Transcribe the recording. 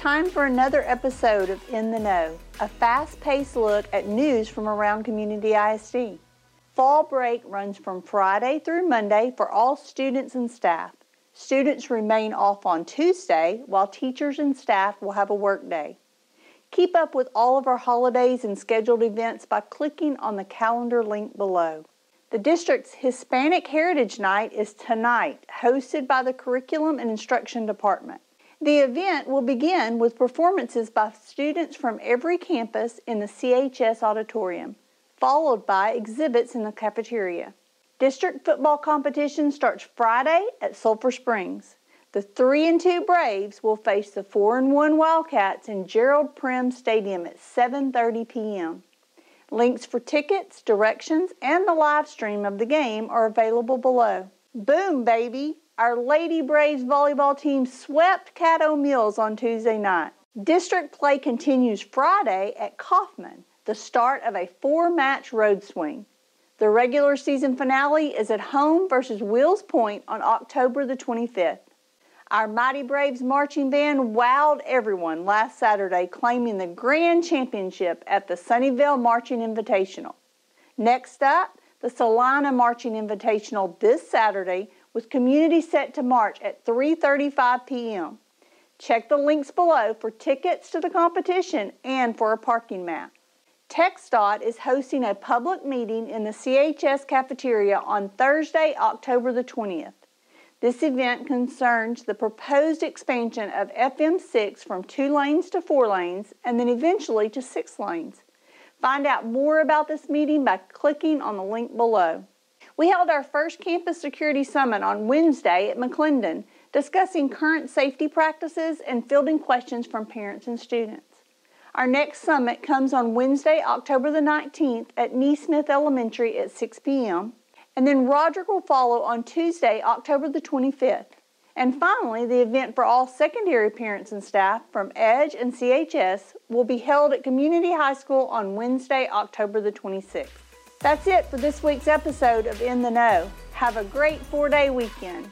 time for another episode of In the Know, a fast paced look at news from around Community ISD. Fall break runs from Friday through Monday for all students and staff. Students remain off on Tuesday, while teachers and staff will have a work day. Keep up with all of our holidays and scheduled events by clicking on the calendar link below. The district's Hispanic Heritage Night is tonight, hosted by the Curriculum and Instruction Department. The event will begin with performances by students from every campus in the CHS auditorium, followed by exhibits in the cafeteria. District football competition starts Friday at Sulphur Springs. The 3 and 2 Braves will face the 4 and 1 Wildcats in Gerald Prim Stadium at 7:30 p.m. Links for tickets, directions, and the live stream of the game are available below. Boom, baby! Our Lady Braves volleyball team swept Caddo Mills on Tuesday night. District play continues Friday at Kaufman, the start of a four match road swing. The regular season finale is at home versus Wills Point on October the 25th. Our Mighty Braves marching band wowed everyone last Saturday, claiming the grand championship at the Sunnyvale Marching Invitational. Next up, the Celina Marching Invitational this Saturday with community set to march at 3:35 p.m. Check the links below for tickets to the competition and for a parking map. TxDOT is hosting a public meeting in the CHS cafeteria on Thursday, October the 20th. This event concerns the proposed expansion of FM6 from two lanes to four lanes and then eventually to six lanes. Find out more about this meeting by clicking on the link below. We held our first Campus Security Summit on Wednesday at McClendon, discussing current safety practices and fielding questions from parents and students. Our next summit comes on Wednesday, October the 19th at Nesmith Elementary at 6 p.m. And then Roderick will follow on Tuesday, October the 25th. And finally, the event for all secondary parents and staff from EDGE and CHS will be held at Community High School on Wednesday, October the 26th. That's it for this week's episode of In the Know. Have a great four day weekend.